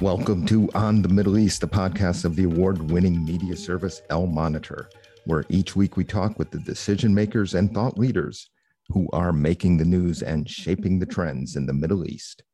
Welcome to On the Middle East, the podcast of the award winning media service Al-Monitor, where each week we talk with the decision makers and thought leaders who are making the news and shaping the trends in the Middle East.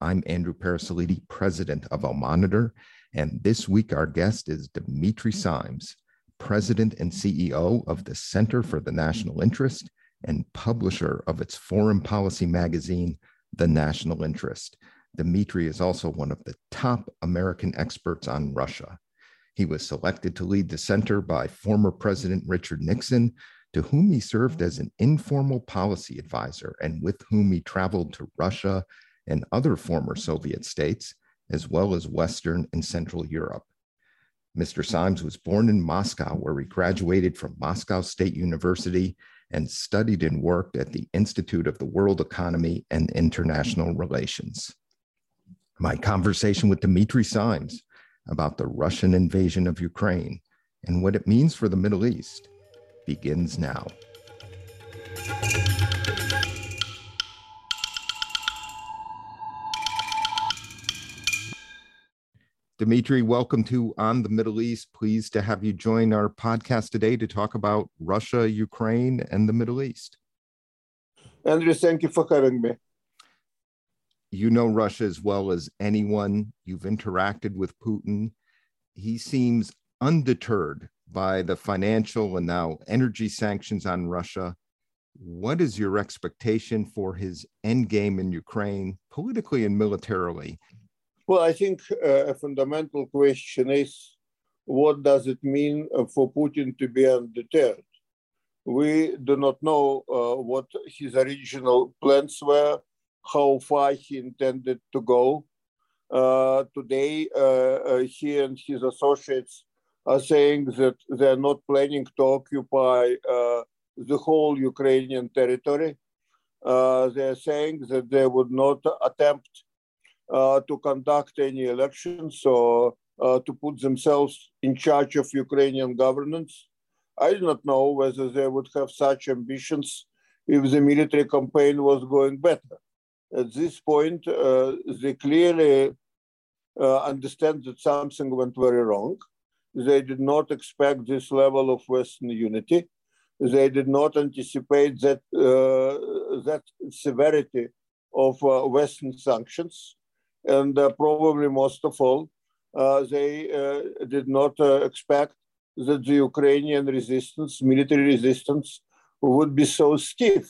I'm Andrew Parasiliti, president of Al-Monitor, and this week our guest is Dimitri Simes, president and CEO of the Center for the National Interest and publisher of its foreign policy magazine, The National Interest. Dimitri is also one of the top American experts on Russia. He was selected to lead the center by former President Richard Nixon, to whom he served as an informal policy advisor and with whom he traveled to Russia and other former Soviet states, as well as Western and Central Europe. Mr. Simes was born in Moscow, where he graduated from Moscow State University and studied and worked at the Institute of the World Economy and International Relations my conversation with Dimitri Simes about the Russian invasion of Ukraine and what it means for the Middle East begins now. Dimitri, welcome to On the Middle East. Pleased to have you join our podcast today to talk about Russia, Ukraine, and the Middle East. Andrew, thank you for having me you know Russia as well as anyone. You've interacted with Putin. He seems undeterred by the financial and now energy sanctions on Russia. What is your expectation for his endgame in Ukraine, politically and militarily? Well, I think uh, a fundamental question is what does it mean uh, for Putin to be undeterred? We do not know uh, what his original plans were how far he intended to go. Uh, today, uh, uh, he and his associates are saying that they're not planning to occupy uh, the whole Ukrainian territory. They're saying that they would not attempt to conduct any elections or to put themselves in charge of Ukrainian governance. I do not know whether they would have such ambitions if the military campaign was going better at this point, uh, they clearly uh, understand that something went very wrong. They did not expect this level of Western unity. They did not anticipate that, uh, that severity of uh, Western sanctions. And uh, probably most of all, uh, they did not expect that the Ukrainian resistance, military resistance, would be so stiff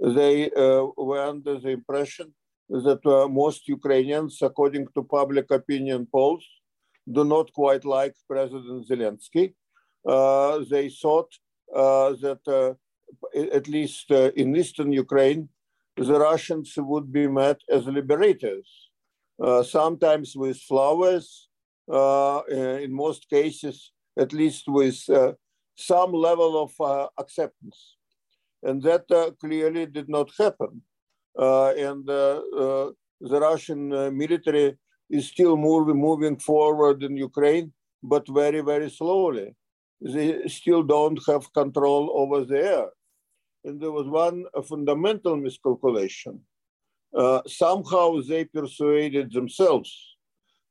they uh, were under the impression that uh, most Ukrainians, according to public opinion polls, do not quite like President Zelensky. Uh, they thought uh, that, uh, at least uh, in eastern Ukraine, the Russians would be met as liberators, sometimes with flowers, in most cases, at least with some level of acceptance and that uh, clearly did not happen. Uh, and uh, the Russian military is still moving, moving forward in Ukraine, but very, very slowly. They still don't have control over the air. And there was one fundamental miscalculation. Uh, somehow they persuaded themselves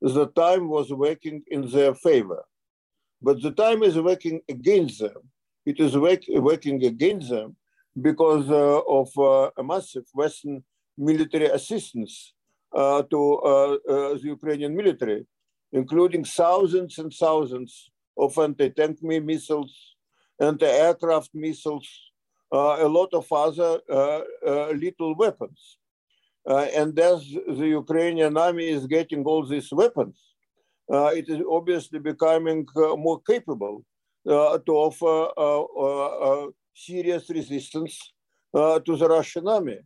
the time was working in their favor. But the time is working against them. It is work, working against them because uh, of uh, a massive Western military assistance uh, to the Ukrainian military, including thousands and thousands of anti-tank missiles, anti-aircraft missiles, a lot of other little weapons. Uh, and as the Ukrainian army is getting all these weapons, uh, it is obviously becoming uh, more capable to offer serious resistance uh, to the Russian army.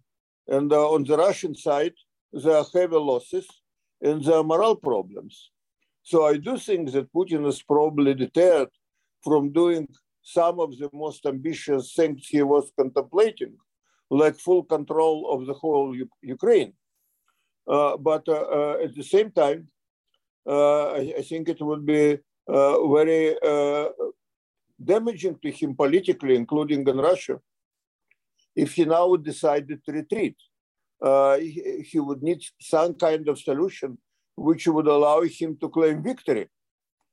And uh, on the Russian side, there are heavy losses and there are moral problems. So I do think that Putin is probably deterred from doing some of the most ambitious things he was contemplating, like full control of the whole U Ukraine. Uh, but uh, uh, at the same time, uh, I, I, think it would be very damaging to him politically, including in Russia, if he now decided to retreat. Uh, he, would need some kind of solution which would allow him to claim victory,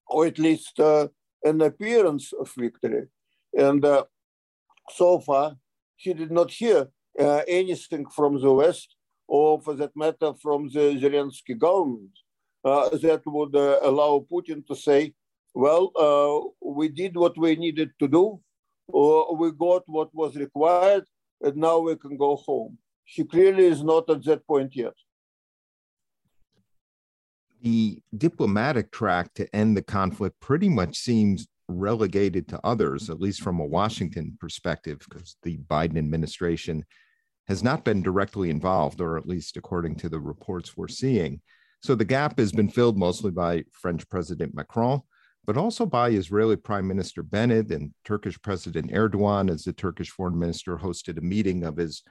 or at least uh, an appearance of victory. And uh, so far, he did not hear uh, anything from the West, or for that matter, from the Zelensky government, uh, that would uh, allow Putin to say, well, uh, we did what we needed to do, or we got what was required, and now we can go home. She clearly is not at that point yet. The diplomatic track to end the conflict pretty much seems relegated to others, at least from a Washington perspective, because the Biden administration has not been directly involved, or at least according to the reports we're seeing. So the gap has been filled mostly by French President Macron, but also by Israeli Prime Minister Bennett and Turkish President Erdogan, as the Turkish foreign minister hosted a meeting of his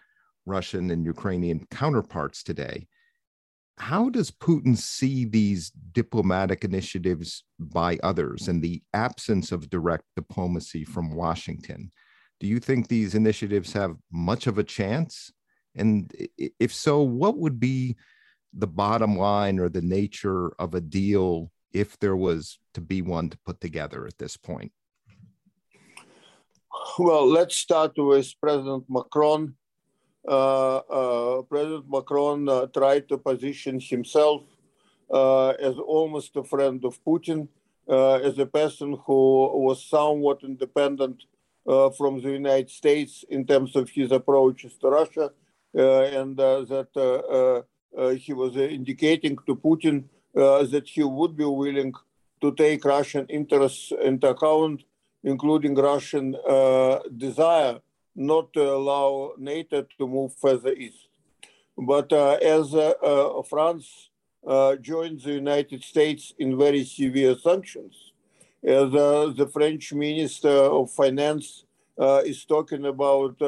Russian and Ukrainian counterparts today. How does Putin see these diplomatic initiatives by others and the absence of direct diplomacy from Washington? Do you think these initiatives have much of a chance? And if so, what would be the bottom line or the nature of a deal if there was to be one to put together at this point? Well, let's start with President Macron. Uh, uh, President Macron uh, tried to position himself uh, as almost a friend of Putin, uh, as a person who was somewhat independent uh, from the United States in terms of his approaches to Russia, and that he was indicating to Putin Uh, that he would be willing to take Russian interests into account, including Russian uh, desire not to allow NATO to move further east. But uh, as uh, uh, France uh, joined the United States in very severe sanctions, as the French Minister of Finance is talking about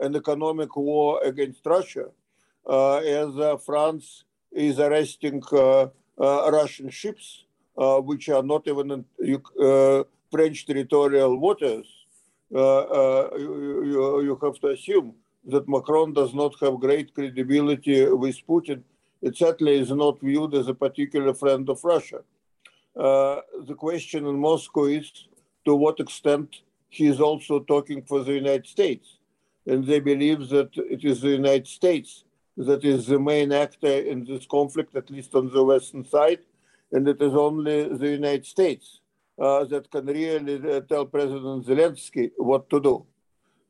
an economic war against Russia, as France is arresting Russian ships, which are not even in French territorial waters, you, you have to assume that Macron does not have great credibility with Putin. It certainly is not viewed as a particular friend of Russia. Uh, the question in Moscow is to what extent he is also talking for the United States. And they believe that it is the United States that is the main actor in this conflict, at least on the Western side, and it is only the United States uh, that can really uh, tell President Zelensky what to do.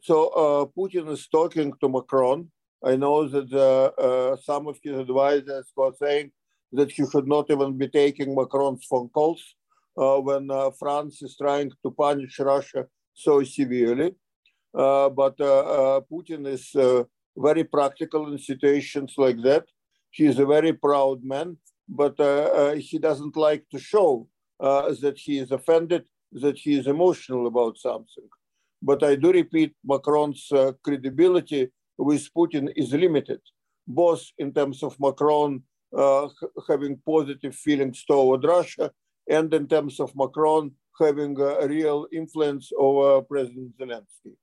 So uh, Putin is talking to Macron. I know that uh, some of his advisors were saying that he should not even be taking Macron's phone calls when France is trying to punish Russia so severely. but Putin is very practical in situations like that. He is a very proud man, but he doesn't like to show uh, that he is offended, that he is emotional about something. But I do repeat, Macron's uh, credibility with Putin is limited, both in terms of Macron uh, having positive feelings toward Russia and in terms of Macron having a real influence over President Zelensky.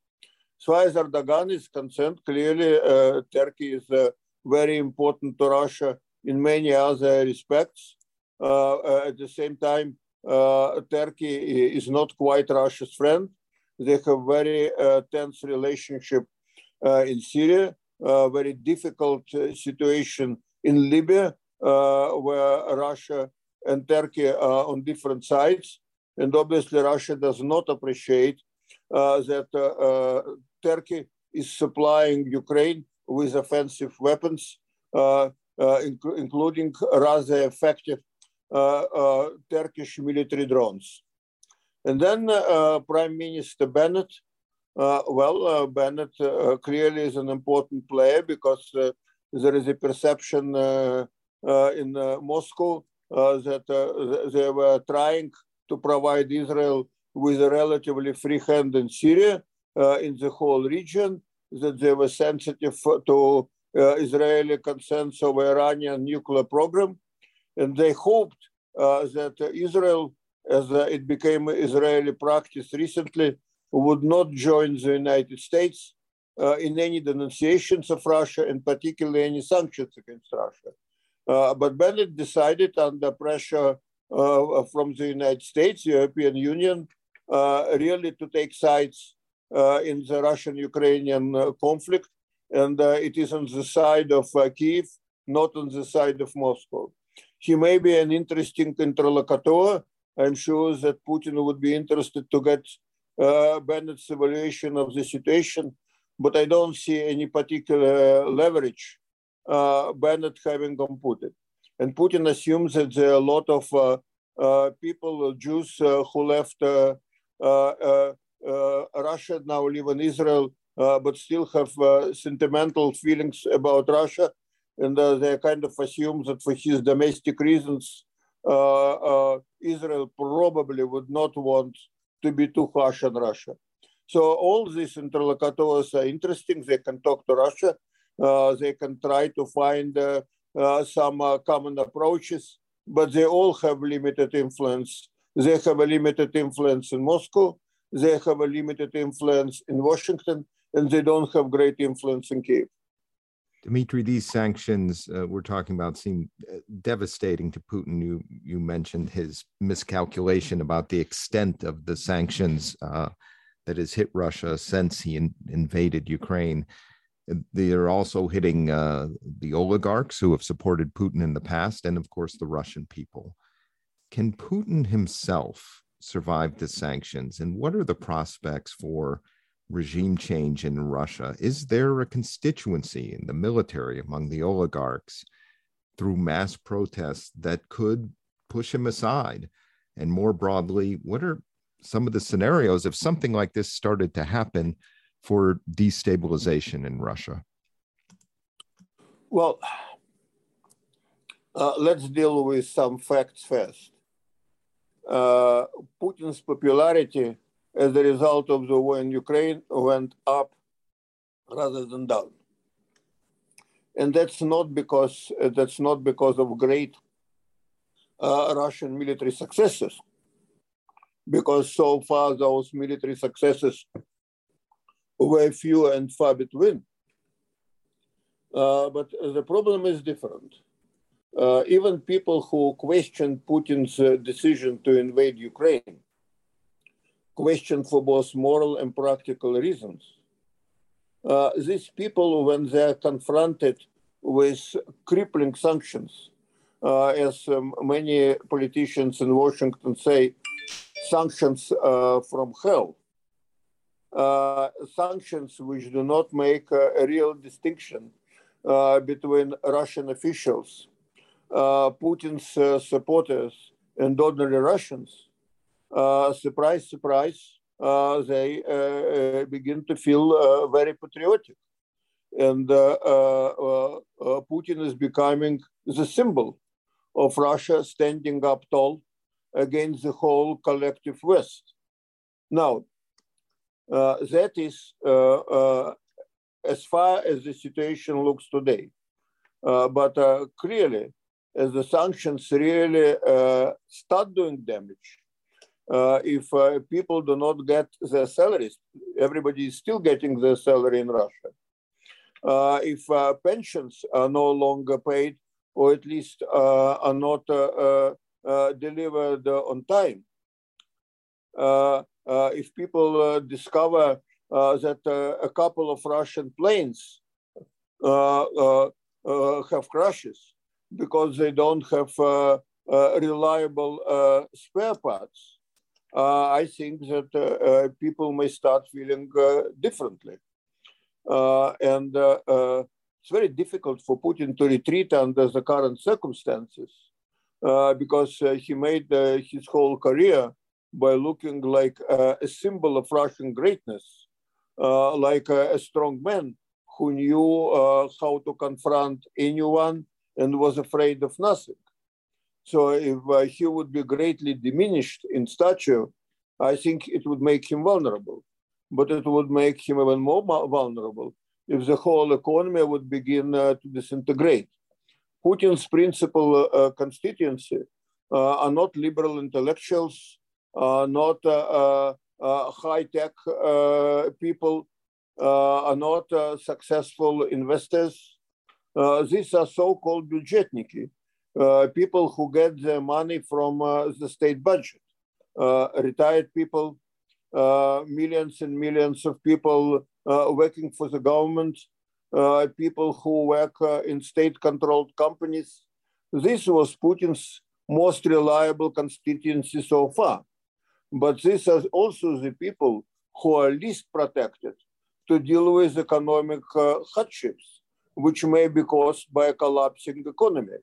As Erdogan is concerned, clearly uh, Turkey is uh, very important to Russia in many other respects. Uh, uh at the same time, uh, Turkey is not quite Russia's friend. They have very uh, tense relationship uh, in Syria, very difficult situation in Libya, where Russia and Turkey are on different sides. And obviously, Russia does not appreciate that Turkey is supplying Ukraine with offensive weapons, uh, uh, inc including rather effective uh, uh, Turkish military drones. And then uh, Prime Minister Bennett, well, Bennett clearly is an important player because there is a perception in Moscow that they were trying to provide Israel with a relatively free hand in Syria, uh, in the whole region, that they were sensitive to uh, Israeli concerns over Iranian nuclear program, and they hoped uh, that Israel, as uh, it became Israeli practice recently, would not join the United States uh, in any denunciations of Russia, and particularly any sanctions against Russia. but Bennett decided under pressure from the United States, the European Union, really to take sides in the Russian-Ukrainian conflict, and it is on the side of Kiev, not on the side of Moscow. He may be an interesting interlocutor. I'm sure that Putin would be interested to get uh, Bennett's evaluation of the situation, but I don't see any particular leverage uh, Bennett having on Putin. And Putin assumes that there are a lot of uh, uh people, Jews uh, who left uh, Russia, now live in Israel, but still have sentimental feelings about Russia. And they kind of assume that for his domestic reasons, Israel probably would not want to be too harsh on Russia. So all these interlocutors are interesting. They can talk to Russia. Uh, they can try to find uh, uh, some uh, common approaches, but they all have limited influence. They have a limited influence in Moscow. They have a limited influence in Washington, and they don't have great influence in Kiev. Dimitri, these sanctions uh, we're talking about seem uh, devastating to Putin. You you mentioned his miscalculation about the extent of the sanctions uh, that has hit Russia since he in, invaded Ukraine. They are also hitting uh, the oligarchs who have supported Putin in the past, and of course the Russian people. Can Putin himself survive the sanctions, and what are the prospects for? regime change in Russia? Is there a constituency in the military among the oligarchs through mass protests that could push him aside? And more broadly, what are some of the scenarios if something like this started to happen for destabilization in Russia? Well, uh, let's deal with some facts first. Uh, Putin's popularity as a result of the war in Ukraine went up rather than down. And that's not because that's not because of great uh, Russian military successes, because so far those military successes were few and far between. Uh, but the problem is different. Uh, even people who question Putin's uh, decision to invade Ukraine question for both moral and practical reasons. Uh, these people, when they're confronted with crippling sanctions, uh, as um, many politicians in Washington say, sanctions uh, from hell, uh, sanctions which do not make a real distinction between Russian officials, Putin's supporters, and ordinary Russians, uh, surprise, surprise, uh, they uh, begin to feel very patriotic. And Putin is becoming the symbol of Russia standing up tall against the whole collective West. Now, uh, that is uh, uh, as far as the situation looks today. but clearly, as the sanctions really start doing damage, uh, if uh, people do not get their salaries, everybody is still getting their salary in Russia. Uh, if uh, pensions are no longer paid, or at least uh, are not uh, delivered on time, if people discover that a couple of Russian planes have crashes because they don't have uh, uh, reliable uh, spare parts, uh, I think that uh, uh, people may start feeling differently. and it's very difficult for Putin to retreat under the current circumstances because he made his whole career by looking like a symbol of Russian greatness, like a, a strong man who knew uh, how to confront anyone and was afraid of nothing. So if uh, he would be greatly diminished in stature, I think it would make him vulnerable. But it would make him even more vulnerable if the whole economy would begin uh, to disintegrate. Putin's principal uh, constituency uh, are not liberal intellectuals, not uh, uh, high-tech people, are not successful investors, Uh, these are so-called budgetniki, uh, people who get their money from uh, the state budget, retired people, millions and millions of people working for the government, people who work in state-controlled companies. This was Putin's most reliable constituency so far. But these are also the people who are least protected to deal with economic uh, hardships, which may be caused by a collapsing economy.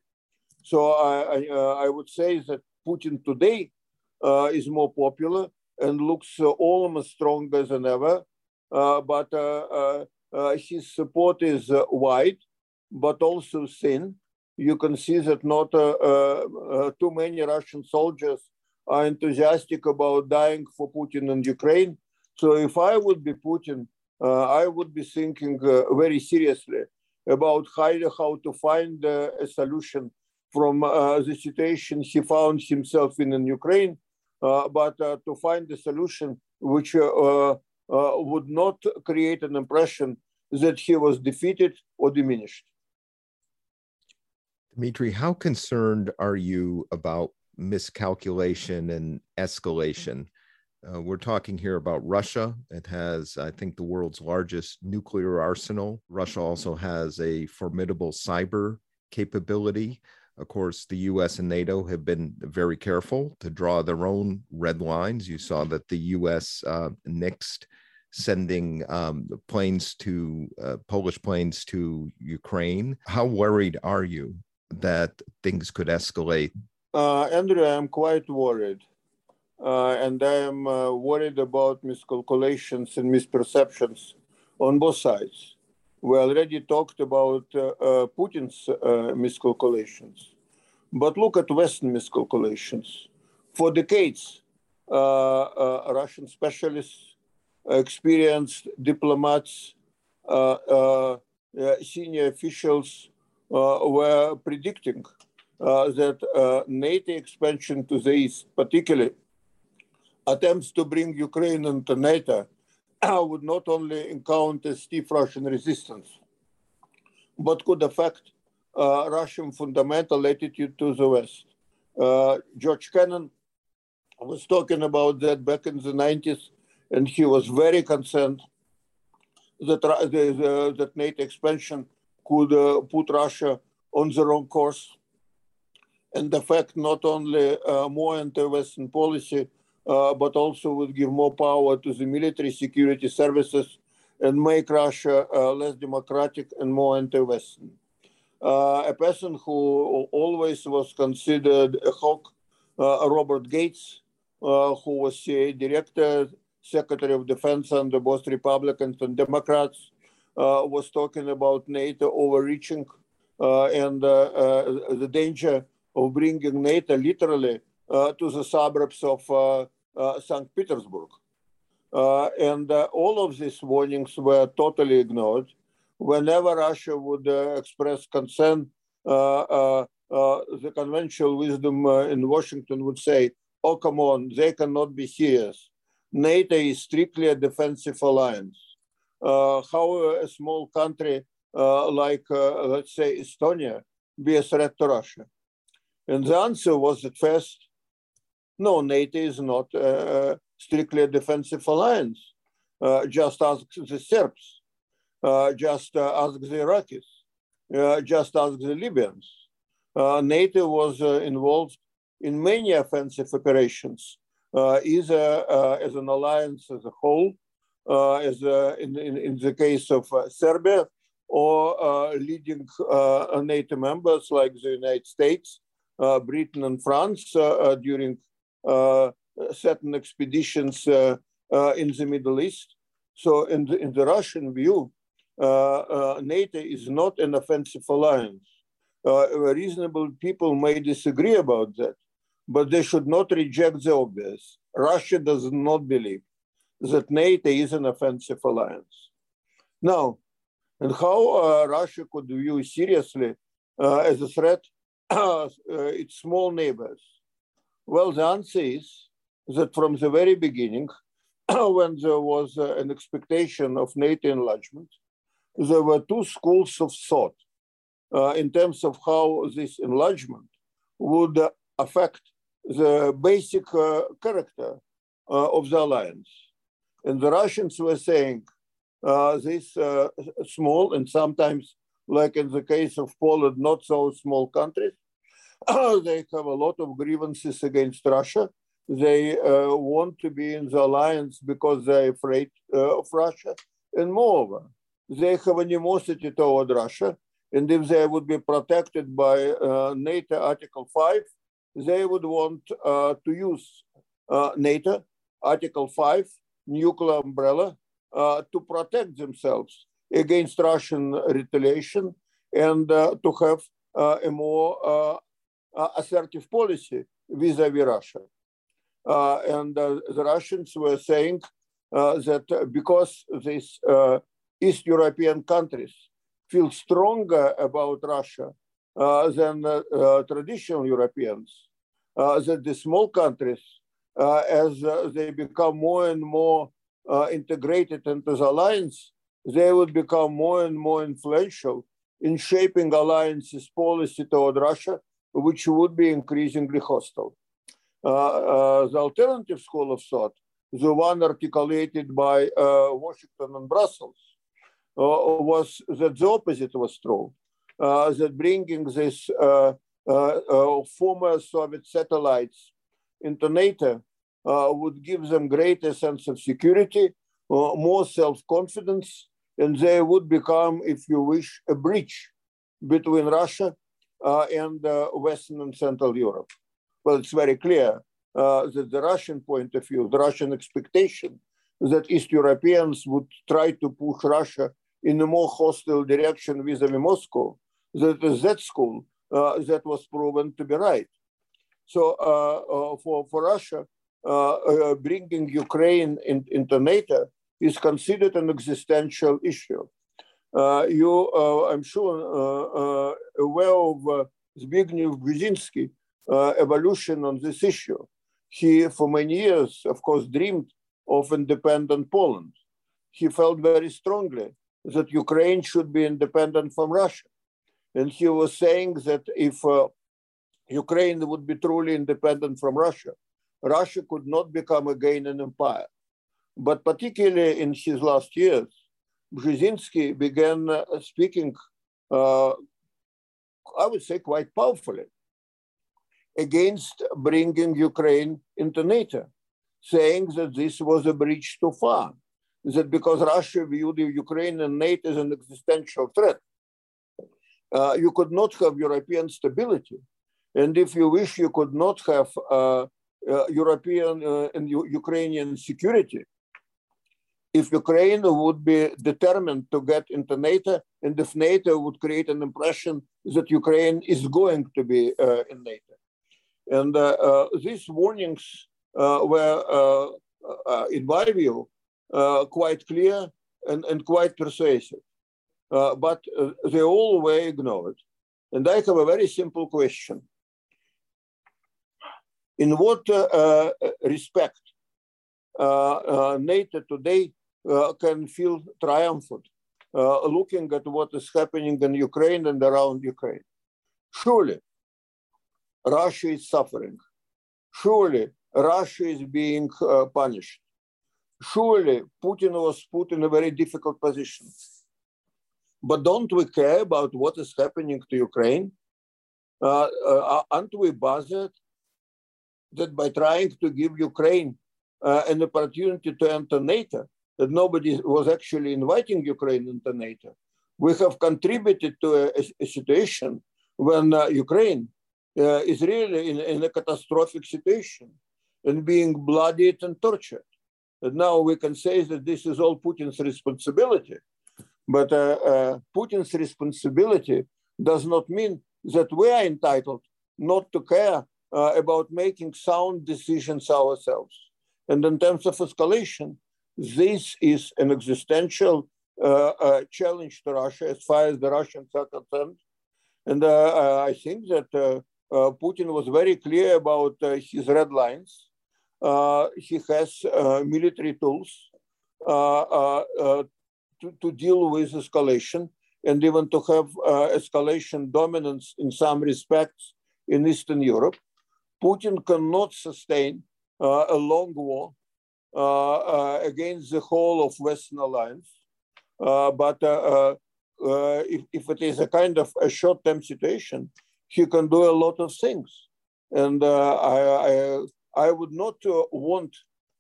So I, I, uh, I would say that Putin today uh, is more popular and looks uh, almost stronger than ever. Uh, but uh, his support is wide, but also thin. You can see that not too many Russian soldiers are enthusiastic about dying for Putin and Ukraine. So if I would be Putin, uh, I would be thinking uh, very seriously about how, to find uh, a solution from uh, the situation he found himself in in Ukraine, uh, but uh, to find a solution which would not create an impression that he was defeated or diminished. Dimitri, how concerned are you about miscalculation and escalation. Uh, we're talking here about Russia. It has, I think, the world's largest nuclear arsenal. Russia also has a formidable cyber capability. Of course, the US and NATO have been very careful to draw their own red lines. You saw that the US uh, nixed sending um, planes to uh, Polish planes to Ukraine. How worried are you that things could escalate uh, Andrew, I'm quite worried. Uh, and I am uh, worried about miscalculations and misperceptions on both sides. We already talked about uh, uh, Putin's uh, miscalculations, but look at Western miscalculations. For decades, Russian specialists, experienced diplomats, senior officials were predicting uh, that uh, NATO expansion to the east, particularly attempts to bring Ukraine into NATO, would not only encounter stiff Russian resistance, but could affect uh, Russian fundamental attitude to the West. Uh, George Kennan was talking about that back in the 90s, and he was very concerned that, uh, that NATO expansion could uh, put Russia on the wrong course and affect not only uh, more anti-Western policy, uh, but also would give more power to the military security services and make Russia uh, less democratic and more anti-Western. Uh, a person who always was considered a hawk, uh, Robert Gates, uh, who was CIA director, Secretary of Defense under both Republicans and Democrats, was talking about NATO overreaching and the danger of bringing NATO literally uh, to the suburbs of uh, uh, Uh, St. Petersburg. Uh, and uh, all of these warnings were totally ignored. Whenever Russia would express concern, the conventional wisdom in Washington would say, oh, come on, they cannot be serious. NATO is strictly a defensive alliance. Uh, how a small country uh, like, uh, let's say, Estonia, be a threat to Russia? And the answer was at first, no, NATO is not strictly a defensive alliance. Uh, just ask the Serbs, uh, just uh, ask the Iraqis, uh, just ask the Libyans. Uh, NATO was involved in many offensive operations, either as an alliance as a whole, as in, in, in, the case of Serbia, or leading NATO members like the United States, Britain and France during certain expeditions in the Middle East. So in the, in the Russian view, NATO is not an offensive alliance. reasonable people may disagree about that, but they should not reject the obvious. Russia does not believe that NATO is an offensive alliance. Now, and how uh, Russia could view seriously uh, as a threat uh, its small neighbors? Well, the answer is that from the very beginning, when there was uh, an expectation of NATO enlargement, there were two schools of thought. in terms of how this enlargement would affect the basic character of the alliance. And the Russians were saying uh, uh, small and sometimes, like in the case of Poland, not so small countries, they have a lot of grievances against Russia. They uh, want to be in the alliance because they're afraid uh, of Russia. And moreover, they have animosity toward Russia. And if they would be protected by uh, NATO Article 5, they would want uh, to use NATO Article 5 nuclear umbrella uh, to protect themselves against Russian retaliation and uh, to have uh, a more assertive policy vis-a-vis Russia. and the Russians were saying that because these East European countries feel stronger about Russia uh, than uh, traditional Europeans, uh, that the small countries uh, as uh, they become more and more uh, integrated into the alliance, they would become more and more influential in shaping alliances policy toward Russia, which would be increasingly hostile. the alternative school of thought, the one articulated by Washington and Brussels, was that the opposite was true. Uh, that bringing these uh, uh, former Soviet satellites into NATO uh, would give them greater sense of security, uh, more self-confidence, and they would become, if you wish, a bridge between Russia uh, and Western and Central Europe. Well, it's very clear that the Russian point of view, the Russian expectation that East Europeans would try to push Russia in a more hostile direction vis-a-vis Moscow, that that school uh, that was proven to be right. So uh, uh, for, for Russia, uh, uh, bringing Ukraine in, into NATO is considered an existential issue. You, I'm sure, aware of Zbigniew Brzezinski evolution on this issue. He, for many years, of course, dreamed of independent Poland. He felt very strongly that Ukraine should be independent from Russia. And he was saying that if uh, Ukraine would be truly independent from Russia, Russia could not become again an empire. But particularly in his last years, Brzezinski began uh, speaking, uh, I would say, quite powerfully against bringing Ukraine into NATO, saying that this was a bridge too far, that because Russia viewed Ukraine and NATO as an existential threat, uh, you could not have European stability. And if you wish, you could not have uh, uh, European uh, and Ukrainian security if Ukraine would be determined to get into NATO and if NATO would create an impression that Ukraine is going to be uh, in NATO. And uh, uh, these warnings uh, were, in my view, quite clear and, and quite persuasive. but they all were ignored. And I have a very simple question in what uh, uh, respect uh, NATO today can feel triumphant looking at what is happening in Ukraine and around Ukraine? Surely, Russia is suffering. Surely, Russia is being punished. Surely, Putin was put in a very difficult position. But don't we care about what is happening to Ukraine? Uh, uh, aren't we bothered that by trying to give Ukraine uh, an opportunity to enter NATO, that nobody was actually inviting Ukraine into NATO, we have contributed to a, a situation when uh, Ukraine uh, is really in, in, a catastrophic situation and being bloodied and tortured. And now we can say that this is all Putin's responsibility. But uh, uh, Putin's responsibility does not mean that we are entitled not to care uh, about making sound decisions ourselves. And in terms of escalation, this is an existential uh, uh, challenge to Russia as far as the Russians are concerned. And uh, I think that Putin was very clear about his red lines. he has military tools to, to deal with escalation and even to have uh, escalation dominance in some respects in Eastern Europe. Putin cannot sustain uh, a long war Uh, uh, against the whole of Western alliance. Uh, but if, if it is a kind of a short-term situation, he can do a lot of things. And I, I, I, would not want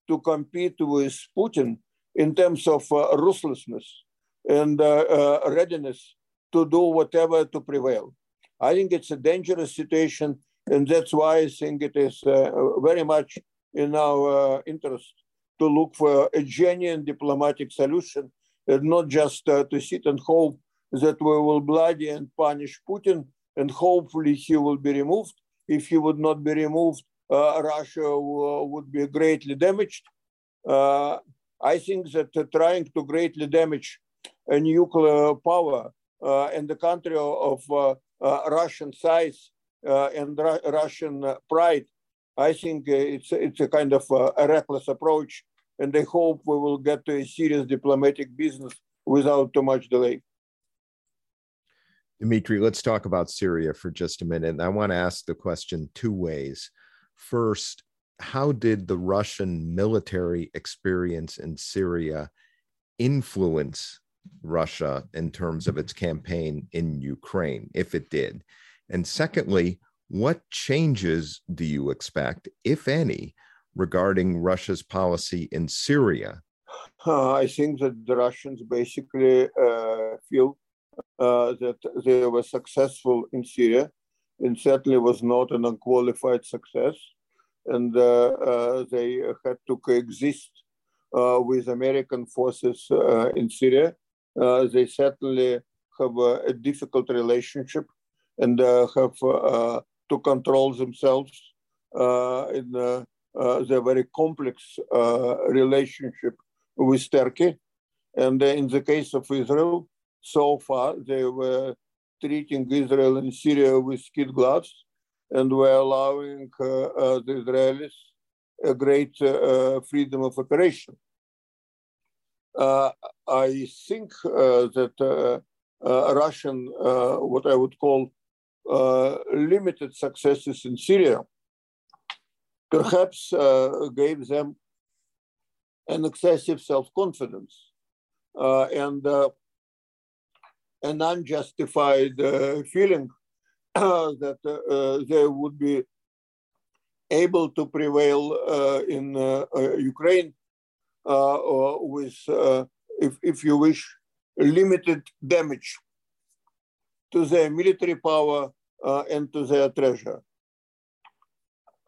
to compete with Putin in terms of uh, ruthlessness and uh, uh, readiness to do whatever to prevail. I think it's a dangerous situation, and that's why I think it is very much in our interest to look for a genuine diplomatic solution and not just uh, to sit and hope that we will bloody and punish Putin and hopefully he will be removed. If he would not be removed, uh, Russia would be greatly damaged. Uh, I think that uh, trying to greatly damage a nuclear power uh, in the country of uh, Russian size and Ru Russian pride, I think uh, it's, it's a kind of a reckless approach. And I hope we will get to a serious diplomatic business without too much delay. Dimitri, let's talk about Syria for just a minute. I want to ask the question two ways. First, how did the Russian military experience in Syria influence Russia in terms of its campaign in Ukraine, if it did? And secondly, what changes do you expect, if any, regarding Russia's policy in Syria? Uh, I think that the Russians basically uh, feel uh, that they were successful in Syria, and certainly was not an unqualified success and uh, uh, they had to coexist uh, with American forces in Syria. they certainly have a, a difficult relationship and have to control themselves uh, in uh, the very complex uh, relationship with Turkey. And in the case of Israel, so far they were treating Israel and Syria with kid gloves and we're allowing uh, uh, the Israelis a great uh, freedom of operation. I think that Russian, what I would call limited successes in Syria, perhaps gave them an excessive self-confidence uh, and uh, an unjustified uh, feeling that uh, they would be able to prevail uh, in uh, Ukraine with, if, if you wish, limited damage to their military power Uh, to their treasure.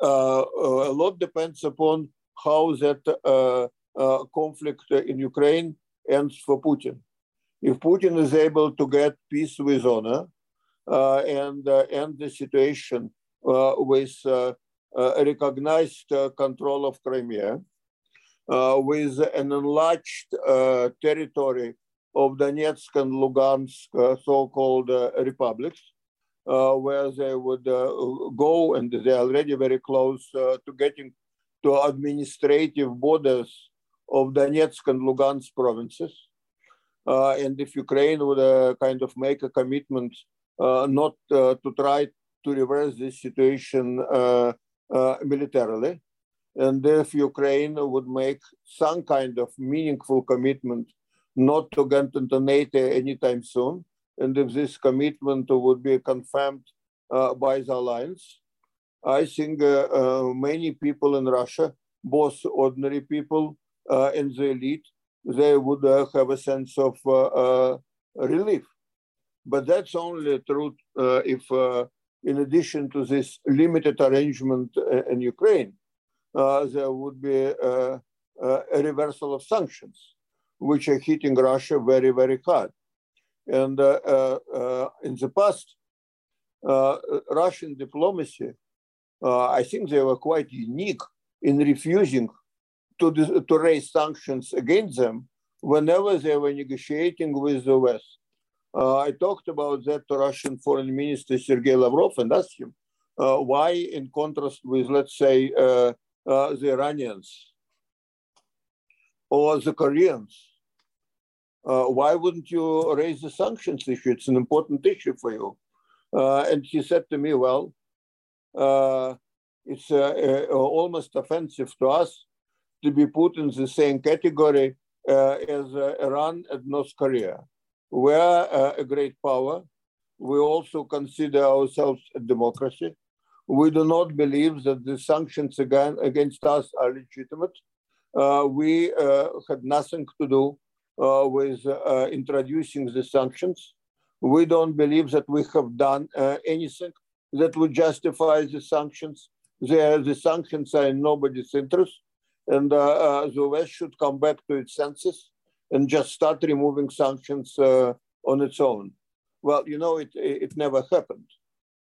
Uh, uh, a lot depends upon how that conflict in Ukraine ends for Putin. If Putin is able to get peace with honor, uh, and uh, end the situation uh, with recognized control of Crimea, with an enlarged territory of Donetsk and Lugansk so-called republics, where they would go, and they're already very close to getting to administrative borders of Donetsk and Lugansk provinces. Uh, and if Ukraine would uh, kind of make a commitment uh, not uh, to try to reverse this situation uh, militarily. And if Ukraine would make some kind of meaningful commitment not to get into NATO anytime soon, and if this commitment would be confirmed uh, by the alliance, I think uh, uh, many people in Russia, both ordinary people uh, and the elite, they would uh, have a sense of uh, relief. But that's only true if, in addition to this limited arrangement in Ukraine, there would be a reversal of sanctions, which are hitting Russia very, very hard. And in the past, Russian diplomacy, I think they were quite unique in refusing to, to raise sanctions against them whenever they were negotiating with the West. Uh, I talked about that to Russian Foreign Minister Sergei Lavrov and asked him uh, why, in contrast with, let's say, uh, uh the Iranians or the Koreans uh, why wouldn't you raise the sanctions issue? It's an important issue for you. Uh, and he said to me, well, uh, it's uh, uh, almost offensive to us to be put in the same category uh, as Iran and North Korea. We're a great power. We also consider ourselves a democracy. We do not believe that the sanctions against us are legitimate. we had nothing to do with uh, introducing the sanctions. We don't believe that we have done uh, anything that would justify the sanctions. The, the sanctions are in nobody's interest, and the West should come back to its senses and just start removing sanctions on its own. Well, you know, it, it never happened.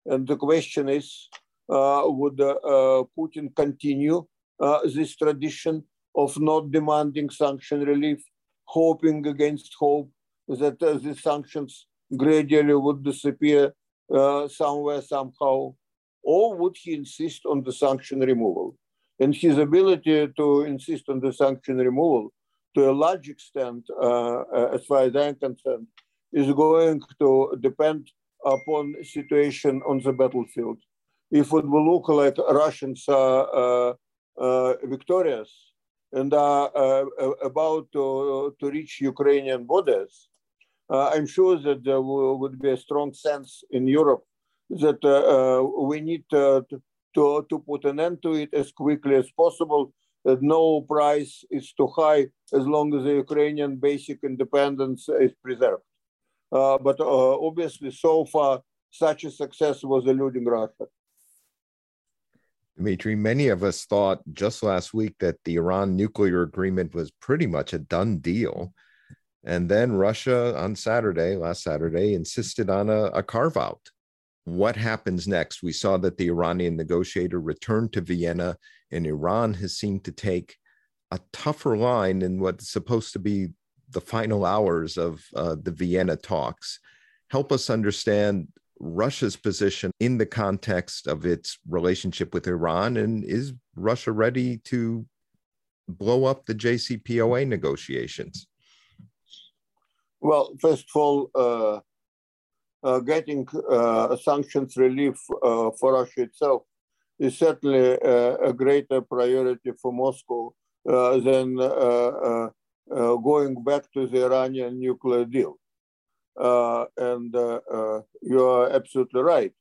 And the question is, uh, would uh, Putin continue uh, this tradition of not demanding sanction relief hoping against hope that uh, the sanctions gradually would disappear uh, somewhere, somehow, or would he insist on the sanction removal? And his ability to insist on the sanction removal, to a large extent, uh, as far as I'm concerned, is going to depend upon the situation on the battlefield. If it will look like Russians are uh, uh, victorious, and are uh, uh, about to, to reach Ukrainian borders, uh, I'm sure that there would be a strong sense in Europe that we need to, to, to put an end to it as quickly as possible, that no price is too high as long as the Ukrainian basic independence is preserved. Uh, but uh, obviously, so far, such a success was eluding Russia. Dimitri, many of us thought just last week that the Iran nuclear agreement was pretty much a done deal. And then Russia on Saturday, last Saturday, insisted on a, a carve out. What happens next? We saw that the Iranian negotiator returned to Vienna, and Iran has seemed to take a tougher line in what's supposed to be the final hours of uh, the Vienna talks. Help us understand Russia's position in the context of its relationship with Iran? And is Russia ready to blow up the JCPOA negotiations? Well, first of all, uh, uh, getting uh, sanctions relief uh, for Russia itself is certainly uh, a greater priority for Moscow uh, than going back to the Iranian nuclear deal. Uh, and uh, uh, you are absolutely right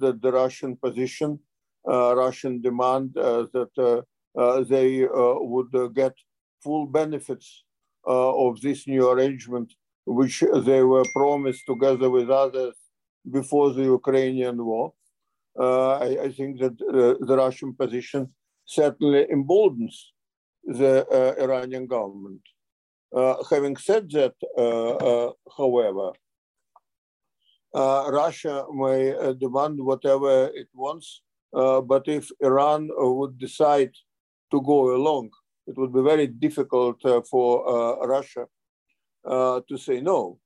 that the Russian position, Russian demand that they would get full benefits of this new arrangement, which they were promised together with others before the Ukrainian war. Uh, I, I, think that uh, the Russian position certainly emboldens the uh, Iranian government. Uh, having said that, uh, uh, however, Russia may demand whatever it wants, but if Iran would decide to go along, it would be very difficult for Russia to say no.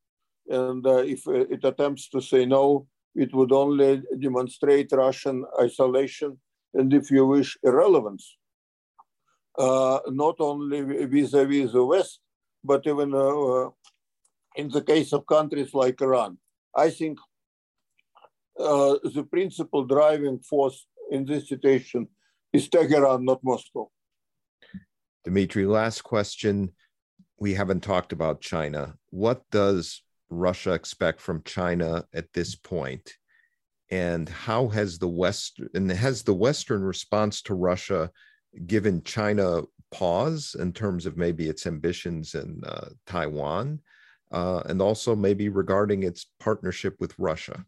And if it attempts to say no, it would only demonstrate Russian isolation and, if you wish, irrelevance, uh, not only vis-a-vis the West, but even uh, in the case of countries like Iran, I think uh, the principal driving force in this situation is Tehran, not Moscow. Dimitri, last question. We haven't talked about China. What does Russia expect from China at this point? And how has the West and has the Western response to Russia given China pause in terms of maybe its ambitions in uh, Taiwan, uh, and also maybe regarding its partnership with Russia?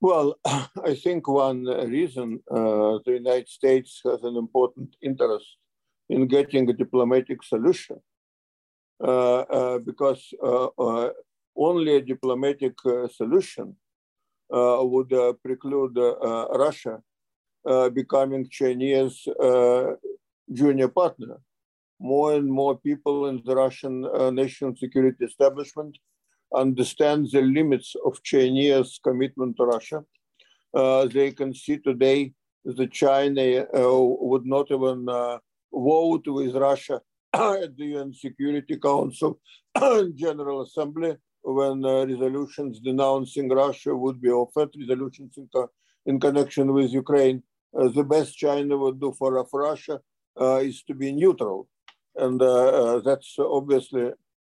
Well, I think one reason uh, the United States has an important interest in getting a diplomatic solution, uh, uh, because uh, only a diplomatic solution would preclude Russia uh, becoming Chinese uh, junior partner. More and more people in the Russian uh, national security establishment understand the limits of Chinese commitment to Russia. they can see today that China would not even vote with Russia at the UN Security Council and General Assembly when uh, resolutions denouncing Russia would be offered, resolutions in, co- in connection with Ukraine. Uh, the best China would do for, Russia uh, is to be neutral. And uh, that's obviously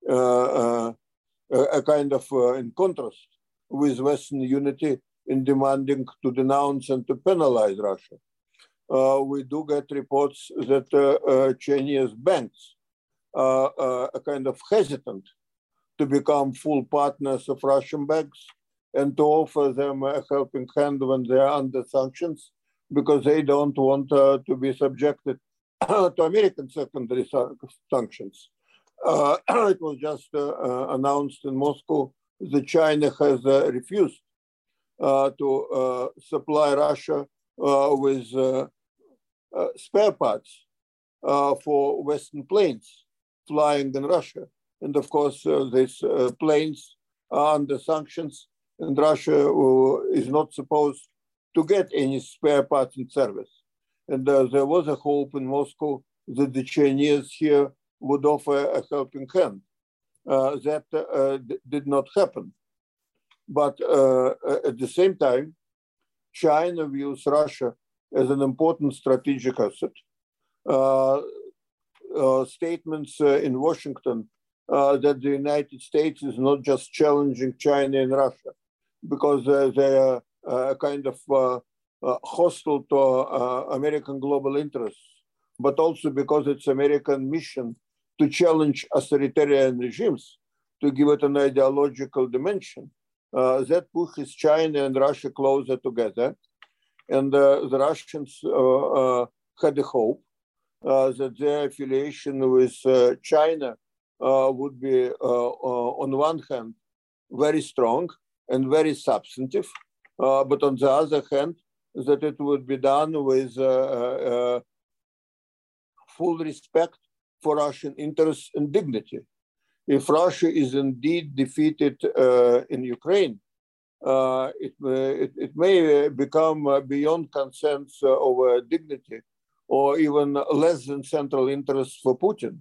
a kind of in contrast with Western unity in demanding to denounce and to penalize Russia. Uh, we do get reports that uh, uh, Chinese banks are kind of hesitant to become full partners of Russian banks and to offer them a helping hand when they are under sanctions because they don't want uh, to be subjected to American secondary sanctions. Uh, it was just uh, announced in Moscow that China has refused to supply Russia with spare parts for Western planes flying in Russia. And of course, uh, these uh, planes are under sanctions, and Russia uh, is not supposed to get any spare parts in service. And there was a hope in Moscow that the Chinese here would offer a helping hand. Uh, that uh, did not happen. But uh, at the same time, China views Russia as an important strategic asset. statements in Washington uh, that the United States is not just challenging China and Russia because uh, they are uh, kind of hostile to American global interests, but also because it's American mission to challenge authoritarian regimes, to give it an ideological dimension. Uh, that pushes China and Russia closer together. And uh, the Russians uh, had a hope that their affiliation with China uh, would be, uh, uh, on one hand, very strong and very substantive, but on the other hand, that it would be done with full respect for Russian interests and dignity. If Russia is indeed defeated uh, in Ukraine, uh, it, it, it, may become uh, beyond concerns over dignity or even less than central interests for Putin.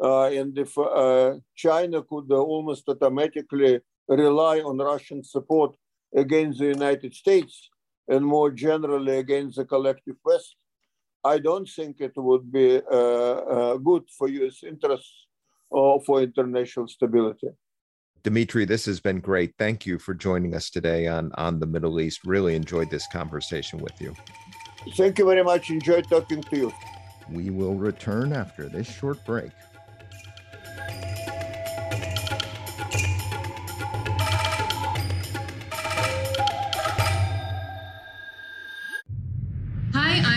Uh, and if uh, China could almost automatically rely on Russian support against the United States and more generally against the collective West, I don't think it would be uh, good for U.S. interests or for international stability. Dimitri, this has been great. Thank you for joining us today on, on the Middle East. Really enjoyed this conversation with you. Thank you very much. Enjoyed talking to you. We will return after this short break.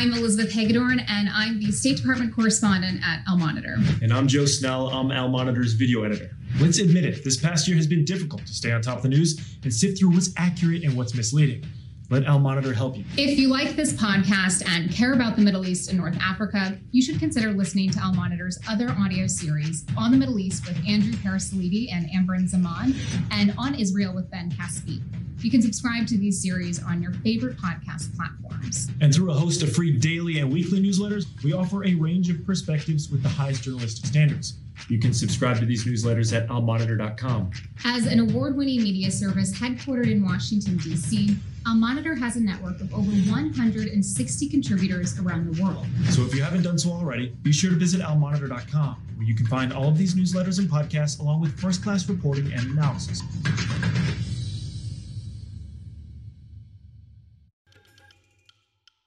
I'm Elizabeth Hagedorn, and I'm the State Department correspondent at Al Monitor. And I'm Joe Snell. I'm Al Monitor's video editor. Let's admit it, this past year has been difficult to stay on top of the news and sift through what's accurate and what's misleading. Let Al Monitor help you. If you like this podcast and care about the Middle East and North Africa, you should consider listening to Al Monitor's other audio series on the Middle East with Andrew Parasiliti and Amberin Zaman, and on Israel with Ben Caspit. You can subscribe to these series on your favorite podcast platforms. And through a host of free daily and weekly newsletters, we offer a range of perspectives with the highest journalistic standards. You can subscribe to these newsletters at almonitor.com. As an award winning media service headquartered in Washington, D.C., Al Monitor has a network of over 160 contributors around the world. So if you haven't done so already, be sure to visit almonitor.com, where you can find all of these newsletters and podcasts along with first class reporting and analysis.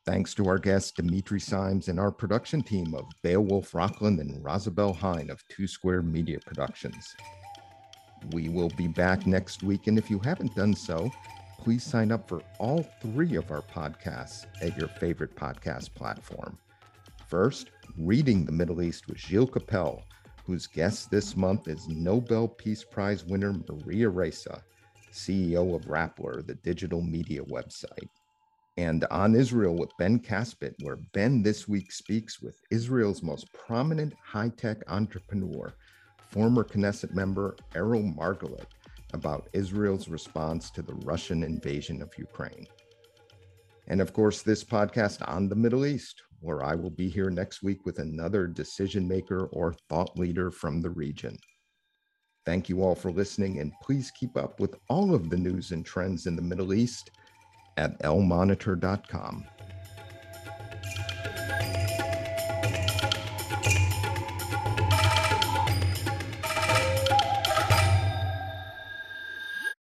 Thanks to our guest, Dimitri Simes, and our production team of Beowulf Rockland and Rosabelle Hine of Two Square Media Productions. We will be back next week, and if you haven't done so, please sign up for all three of our podcasts at your favorite podcast platform. First, Reading the Middle East with Gilles Kepel, whose guest this month is Nobel Peace Prize winner Maria Ressa, CEO of Rappler, the digital media website and on Israel with Ben Caspit, where Ben this week speaks with Israel's most prominent high tech entrepreneur, former Knesset member Erel Margalit, about Israel's response to the Russian invasion of Ukraine. And of course, this podcast on the Middle East, where I will be here next week with another decision maker or thought leader from the region. Thank you all for listening, and please keep up with all of the news and trends in the Middle East at almonitor.com.